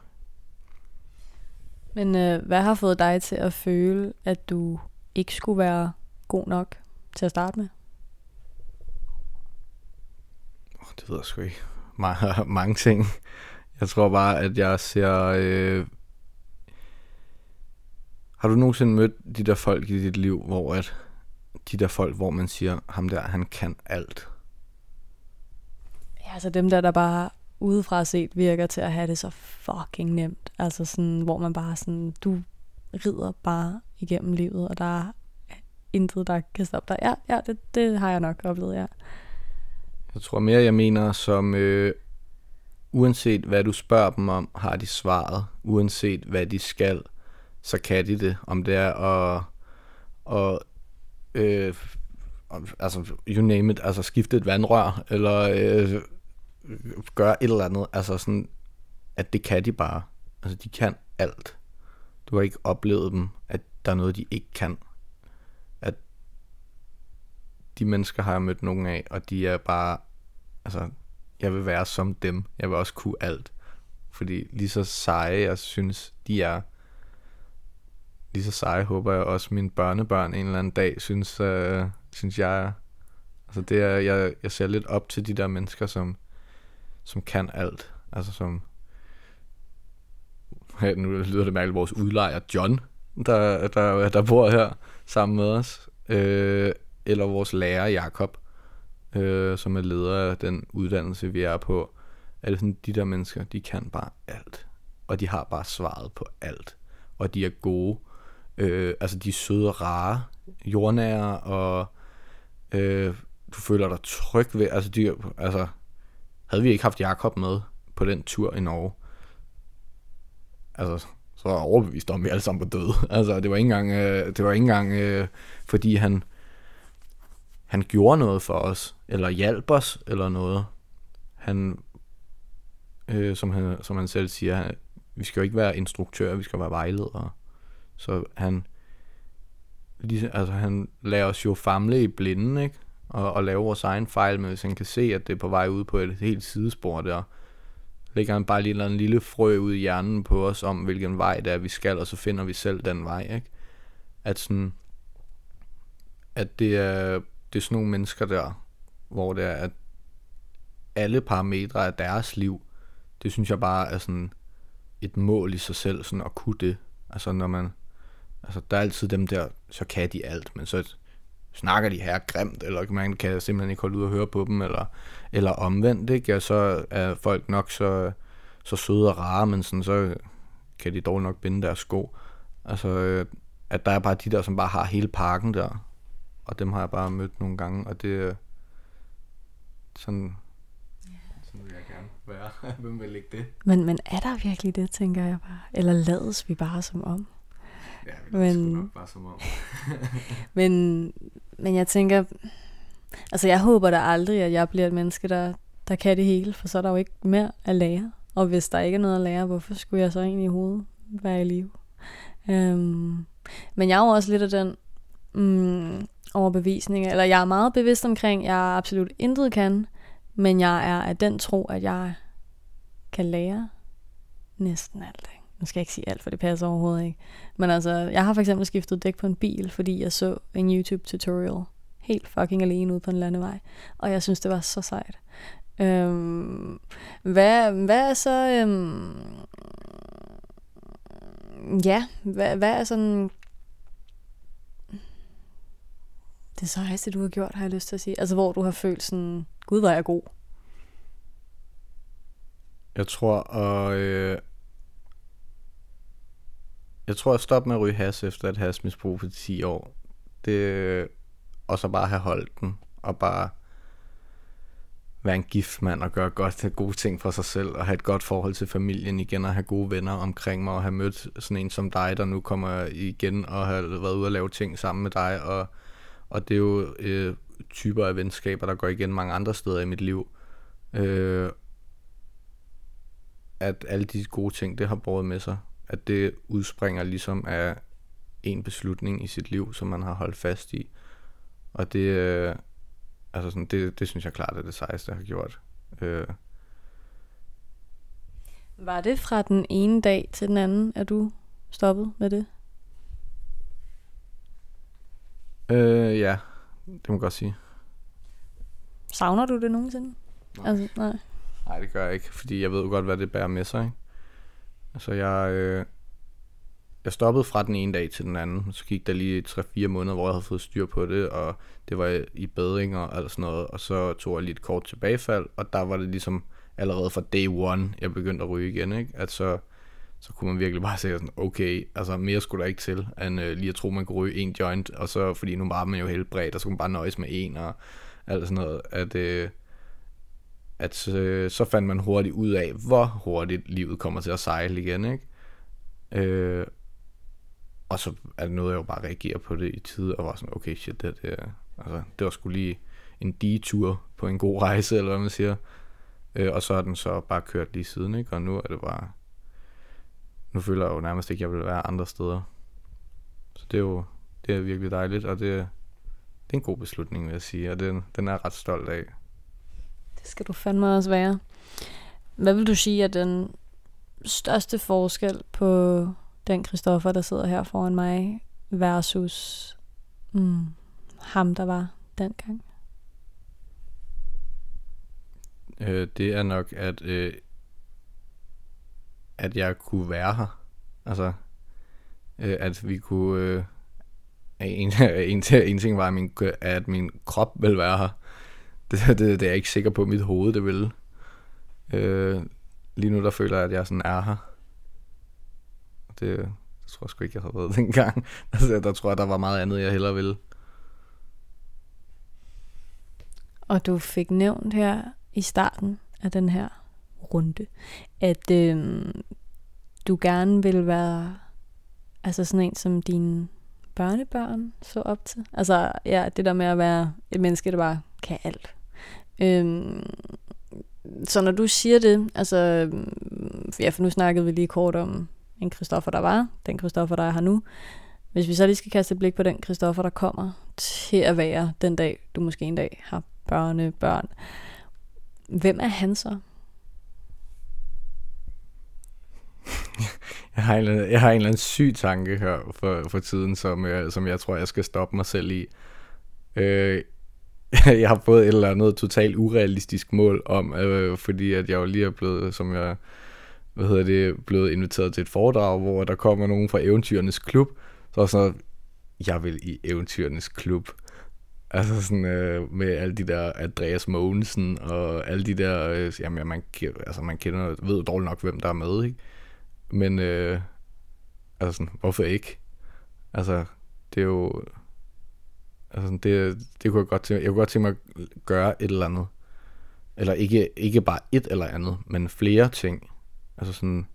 Men øh, hvad har fået dig til at føle, at du ikke skulle være god nok til at starte med? det ved jeg sgu ikke. Ma- mange ting. Jeg tror bare, at jeg ser... Øh... Har du nogensinde mødt de der folk i dit liv, hvor at de der folk, hvor man siger, ham der, han kan alt? Ja, altså dem der, der bare udefra set virker til at have det så fucking nemt. Altså sådan, hvor man bare sådan, du rider bare igennem livet, og der er intet, der kan stoppe dig. Ja, ja det, det har jeg nok oplevet, ja. Jeg tror mere, jeg mener som, øh, uanset hvad du spørger dem om, har de svaret. Uanset hvad de skal, så kan de det. Om det er at, at øh, altså, you name it, altså skifte et vandrør, eller øh, gøre et eller andet, altså sådan, at det kan de bare. Altså, de kan alt. Du har ikke oplevet dem, at der er noget, de ikke kan. At de mennesker har jeg mødt nogen af, og de er bare, altså, jeg vil være som dem. Jeg vil også kunne alt. Fordi lige så seje, jeg synes, de er, lige så seje håber jeg også mine børnebørn en eller anden dag synes, øh, synes jeg er. Altså det er, jeg, jeg ser lidt op til de der mennesker, som, som kan alt. Altså som, ja, nu lyder det mærkeligt, vores udlejer John, der, der, der bor her sammen med os. Øh, eller vores lærer Jakob, øh, som er leder af den uddannelse, vi er på. Er det sådan, de der mennesker, de kan bare alt. Og de har bare svaret på alt. Og de er gode. Øh, altså, de er søde og rare, jordnære, og øh, du føler dig tryg ved, altså, de, altså, havde vi ikke haft Jakob med på den tur i Norge, altså, så var jeg overbevist om, at vi alle sammen var døde. Altså, det var ikke engang, øh, det var ikke engang øh, fordi han, han gjorde noget for os, eller hjalp os, eller noget. Han, øh, som, han, som han selv siger, vi skal jo ikke være instruktører, vi skal være vejledere. Så han, lige, altså han lader os jo famle i blinden, ikke? Og, og lave vores egen fejl, men hvis han kan se, at det er på vej ud på et helt sidespor der, lægger han bare lige en lille frø ud i hjernen på os om, hvilken vej det er, vi skal, og så finder vi selv den vej, ikke? At sådan, at det er, det er sådan nogle mennesker der, hvor det er, at alle parametre af deres liv, det synes jeg bare er sådan et mål i sig selv, sådan at kunne det. Altså når man, altså der er altid dem der, så kan de alt, men så snakker de her grimt, eller man kan simpelthen ikke holde ud og høre på dem, eller, eller omvendt, ikke? Og så er folk nok så, så søde og rare, men sådan, så kan de dårligt nok binde deres sko. Altså, øh, at der er bare de der, som bare har hele parken der, og dem har jeg bare mødt nogle gange, og det er sådan, sådan vil jeg gerne være. Hvem vil ikke det? Men, men er der virkelig det, tænker jeg bare? Eller lades vi bare som om? Ja, men, nok bare som om. men, men jeg tænker, altså jeg håber da aldrig, at jeg bliver et menneske, der, der kan det hele, for så er der jo ikke mere at lære. Og hvis der ikke er noget at lære, hvorfor skulle jeg så egentlig i hovedet være i live? Um, men jeg er jo også lidt af den, mm, overbevisning, eller jeg er meget bevidst omkring, jeg absolut intet kan, men jeg er af den tro, at jeg kan lære næsten alt. Nu skal jeg ikke sige alt, for det passer overhovedet ikke. Men altså, jeg har for eksempel skiftet dæk på en bil, fordi jeg så en YouTube-tutorial helt fucking alene ude på en landevej. Og jeg synes, det var så sejt. Øhm, hvad, hvad er så... Øhm, ja, hvad, hvad er sådan det sejeste, du har gjort, har jeg lyst til at sige? Altså, hvor du har følt sådan, gud, hvor er jeg god. Jeg tror, og øh, jeg tror, jeg stoppe med at ryge has efter at have misbrug for 10 år. Det, og så bare have holdt den, og bare være en gift mand og gøre godt have gode ting for sig selv, og have et godt forhold til familien igen, og have gode venner omkring mig, og have mødt sådan en som dig, der nu kommer igen, og har været ude og lave ting sammen med dig, og og det er jo øh, typer af venskaber, der går igen mange andre steder i mit liv. Øh, at alle de gode ting, det har båret med sig. At det udspringer ligesom af en beslutning i sit liv, som man har holdt fast i. Og det, øh, altså sådan, det, det synes jeg klart er det sejeste, jeg har gjort. Øh. Var det fra den ene dag til den anden, at du stoppede med det? Øh, ja, det må jeg godt sige. Savner du det nogensinde? Nej. Altså, nej. Nej, det gør jeg ikke, fordi jeg ved jo godt, hvad det bærer med sig. Ikke? Altså, jeg, øh, jeg stoppede fra den ene dag til den anden. Så gik der lige 3-4 måneder, hvor jeg havde fået styr på det, og det var i bedring og alt sådan noget. Og så tog jeg lige et kort tilbagefald, og der var det ligesom allerede fra day one, jeg begyndte at ryge igen. Ikke? At så, så kunne man virkelig bare sige sådan, okay, altså mere skulle der ikke til, end øh, lige at tro, man kunne ryge en joint, og så, fordi nu var man jo helbredt, og så kunne man bare nøjes med en, og alt sådan noget, at, øh, at øh, så fandt man hurtigt ud af, hvor hurtigt livet kommer til at sejle igen, ikke? Øh, og så er det noget, jeg jo bare reagerer på det i tid, og var sådan, okay, shit, det, det, altså, det var sgu lige en detur på en god rejse, eller hvad man siger. Øh, og så er den så bare kørt lige siden, ikke? Og nu er det bare... Nu føler jeg jo nærmest ikke, at jeg vil være andre steder. Så det er jo det er virkelig dejligt, og det, det er en god beslutning, vil jeg sige, og den, den er jeg ret stolt af. Det skal du fandme også være. Hvad vil du sige er den største forskel på den Christoffer, der sidder her foran mig, versus mm, ham, der var dengang? Øh, det er nok, at, øh, at jeg kunne være her. Altså, øh, at vi kunne... Øh, en, en, en ting var, at min, at min krop vil være her. Det, det, det er jeg ikke sikker på, at mit hoved det ville. Øh, lige nu der føler jeg, at jeg sådan er her. Det, det tror jeg sgu ikke, jeg havde været dengang. Altså, der tror jeg, der var meget andet, jeg hellere ville. Og du fik nævnt her i starten af den her runde, at øh, du gerne vil være altså sådan en, som dine børnebørn så op til. Altså ja, det der med at være et menneske, der bare kan alt. Øhm, så når du siger det, altså, ja, for nu snakkede vi lige kort om en Christoffer, der var, den Christoffer, der er her nu. Hvis vi så lige skal kaste et blik på den Christoffer, der kommer til at være den dag, du måske en dag har børnebørn. Hvem er han så? jeg, har en jeg har en eller anden syg tanke her for, for tiden, som jeg, som jeg tror, jeg skal stoppe mig selv i. Øh, jeg har fået et eller andet totalt urealistisk mål om, øh, fordi at jeg jo lige er blevet, som jeg hvad hedder det, blevet inviteret til et foredrag, hvor der kommer nogen fra Eventyrenes Klub, så sådan jeg vil i Eventyrenes Klub. Altså sådan øh, med alle de der Andreas Mogensen og alle de der, øh, jamen man, altså man kender, ved dårligt nok, hvem der er med, ikke? Men øh, altså sådan, hvorfor ikke? Altså, det er jo, altså det, det kunne jeg godt tænke, jeg kunne godt tænke mig at gøre et eller andet. Eller ikke, ikke bare et eller andet, men flere ting. Altså sådan,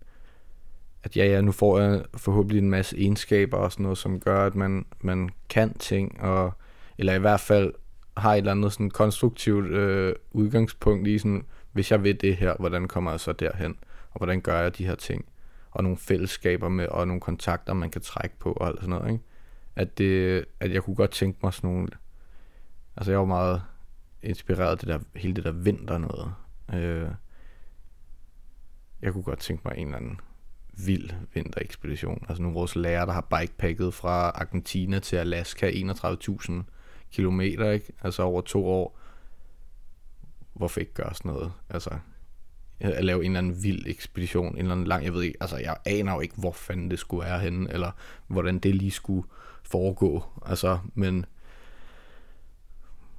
at ja, ja, nu får jeg forhåbentlig en masse egenskaber og sådan noget, som gør, at man, man kan ting, og, eller i hvert fald har et eller andet sådan konstruktivt øh, udgangspunkt i sådan, hvis jeg ved det her, hvordan kommer jeg så derhen, og hvordan gør jeg de her ting, og nogle fællesskaber med, og nogle kontakter, man kan trække på, og alt sådan noget, ikke? At, det, at jeg kunne godt tænke mig sådan nogle, altså jeg var meget inspireret af det der, hele det der vinter noget. Øh, jeg kunne godt tænke mig en eller anden vild vinterekspedition. Altså nogle af vores lærere, der har bikepacket fra Argentina til Alaska 31.000 kilometer, ikke? Altså over to år. Hvorfor ikke gøre sådan noget? Altså, at lave en eller anden vild ekspedition, en eller anden lang, jeg ved ikke, altså jeg aner jo ikke, hvor fanden det skulle være henne, eller hvordan det lige skulle foregå, altså, men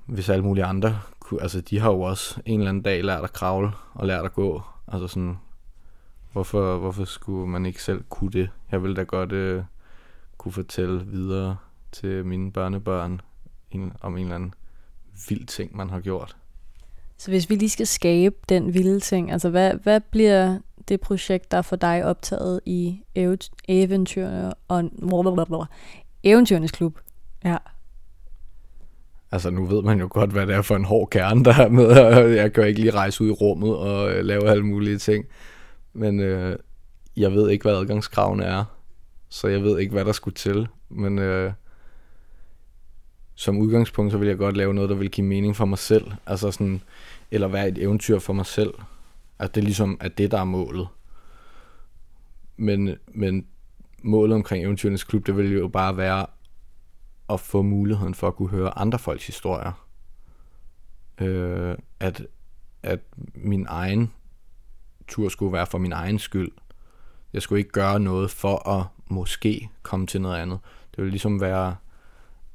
hvis alle mulige andre, kunne, altså de har jo også en eller anden dag lært at kravle, og lært at gå, altså sådan, Hvorfor, hvorfor skulle man ikke selv kunne det? Jeg ville da godt øh, kunne fortælle videre til mine børnebørn en, om en eller anden vild ting, man har gjort. Så hvis vi lige skal skabe den vilde ting, altså hvad, hvad bliver det projekt, der for dig optaget i eventyrene og eventyrenes klub? Ja. Altså nu ved man jo godt, hvad det er for en hård kerne, der er med. Jeg kan jo ikke lige rejse ud i rummet og øh, lave alle mulige ting. Men øh, jeg ved ikke, hvad adgangskravene er. Så jeg ved ikke, hvad der skulle til. Men øh, som udgangspunkt, så vil jeg godt lave noget, der vil give mening for mig selv. Altså sådan, eller være et eventyr for mig selv. At det ligesom er det, der er målet. Men, men målet omkring Eventyrenes Klub, det ville jo bare være at få muligheden for at kunne høre andre folks historier. Øh, at at min egen tur skulle være for min egen skyld. Jeg skulle ikke gøre noget for at måske komme til noget andet. Det ville ligesom være,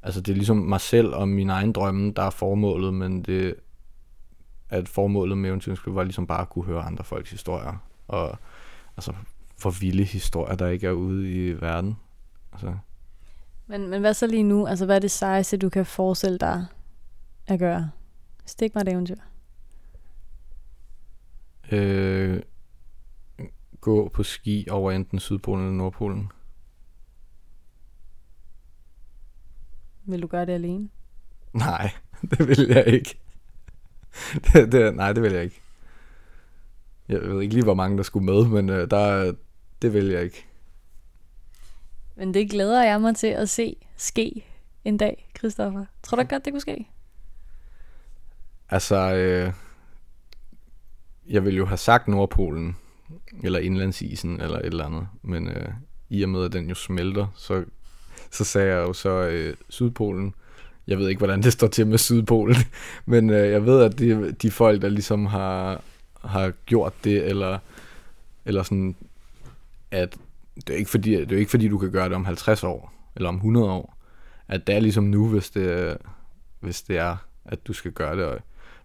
altså det er ligesom mig selv og min egen drømme, der er formålet, men det, at formålet med eventyrklub var ligesom bare at kunne høre andre folks historier. Og altså for vilde historier, der ikke er ude i verden. Altså. Men, men hvad så lige nu? Altså, hvad er det sejeste, du kan forestille dig at gøre? Stik mig et eventyr. Øh, gå på ski over enten Sydpolen eller Nordpolen. Vil du gøre det alene? Nej, det vil jeg ikke. det, det, nej, det vil jeg ikke. Jeg ved ikke lige, hvor mange der skulle med, men øh, der, det vil jeg ikke. Men det glæder jeg mig til at se ske en dag, Christoffer. Tror du godt, det kunne ske? Altså, øh, jeg ville jo have sagt Nordpolen, eller indlandsisen, eller et eller andet. Men øh, i og med, at den jo smelter, så, så sagde jeg jo så øh, Sydpolen. Jeg ved ikke, hvordan det står til med Sydpolen, men øh, jeg ved, at de, de folk, der ligesom har, har gjort det, eller, eller sådan, at det er, ikke fordi, det er ikke fordi, du kan gøre det om 50 år, eller om 100 år. At det er ligesom nu, hvis det, hvis det er, at du skal gøre det. Og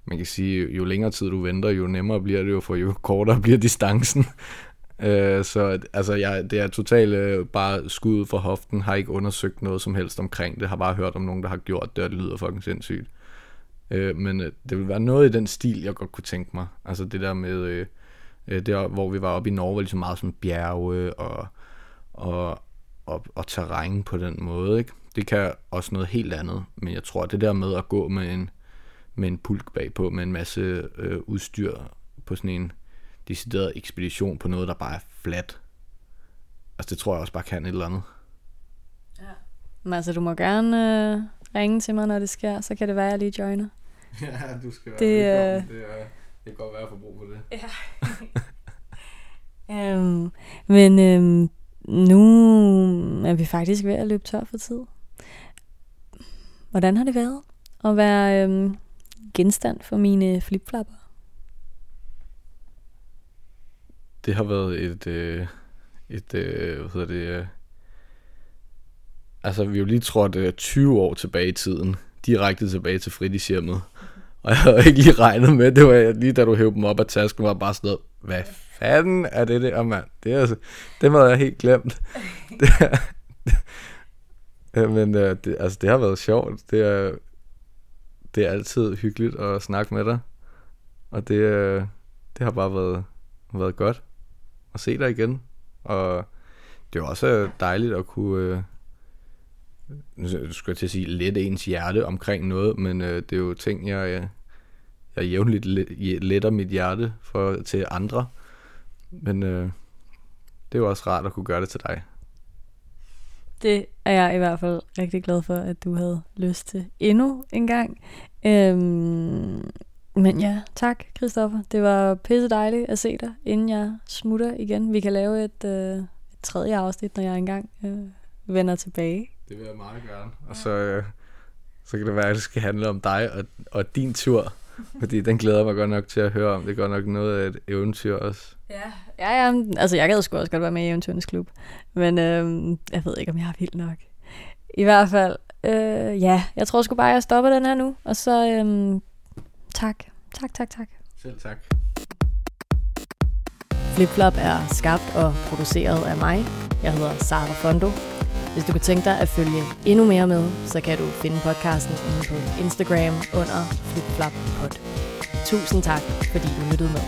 man kan sige, jo længere tid du venter, jo nemmere bliver det jo, for jo kortere bliver distancen. Øh, så altså, jeg, det er totalt øh, bare skud fra hoften, har ikke undersøgt noget som helst omkring det, har bare hørt om nogen, der har gjort det, og det lyder fucking sindssygt. Øh, men øh, det vil være noget i den stil, jeg godt kunne tænke mig. Altså det der med, øh, der hvor vi var oppe i Norge, var ligesom meget sådan bjerge og, og, og, og terræn på den måde. Ikke? Det kan også noget helt andet, men jeg tror, at det der med at gå med en, med en pulk bagpå, med en masse øh, udstyr på sådan en decideret ekspedition på noget, der bare er flat. Altså det tror jeg også bare kan et eller andet. Ja. Men altså, du må gerne øh, ringe til mig, når det sker, så kan det være, at jeg lige joiner. Ja, du skal være det, øh... det, er, det kan godt være, at få brug for det. Ja. øhm, men øhm, nu er vi faktisk ved at løbe tør for tid. Hvordan har det været at være øhm, genstand for mine flipflapper? Det har været et, øh, et øh, hvad hedder det, øh, altså vi har jo lige trådt øh, 20 år tilbage i tiden, direkte tilbage til fritidshjemmet. Og jeg havde ikke lige regnet med, det var lige da du hævde dem op af tasken, var bare sådan noget, hvad fanden er det der, mand? Det, er, altså, det havde jeg helt glemt. Det er, men øh, det, altså, det har været sjovt. Det er, det er altid hyggeligt at snakke med dig. Og det, øh, det har bare været, været godt at se dig igen. Og det er også øh, dejligt at kunne, øh, nu skal jeg til at sige, lidt ens hjerte omkring noget, men øh, det er jo ting, jeg, øh, jeg, jævnligt letter mit hjerte for, til andre. Men øh, det er jo også rart at kunne gøre det til dig. Det er jeg i hvert fald rigtig glad for, at du havde lyst til endnu en gang. Øhm, men ja, tak Christoffer. Det var pisse dejligt at se dig, inden jeg smutter igen. Vi kan lave et, øh, et tredje afsnit, når jeg engang øh, vender tilbage. Det vil jeg meget gerne. Og så, øh, så kan det være, at det skal handle om dig og, og din tur. Fordi den glæder mig godt nok til at høre om. Det er godt nok noget af et eventyr også. Ja, ja, ja. altså jeg gad sgu også godt være med i Eventyrens Klub. Men øh, jeg ved ikke, om jeg er vildt nok. I hvert fald, øh, ja, jeg tror sgu bare, jeg stopper den her nu. Og så øh, tak. Tak, tak, tak. Selv tak. Flipflop er skabt og produceret af mig. Jeg hedder Sara Fondo. Hvis du kunne tænke dig at følge endnu mere med, så kan du finde podcasten inde på Instagram under flipflappod. Tusind tak, fordi du lyttede med.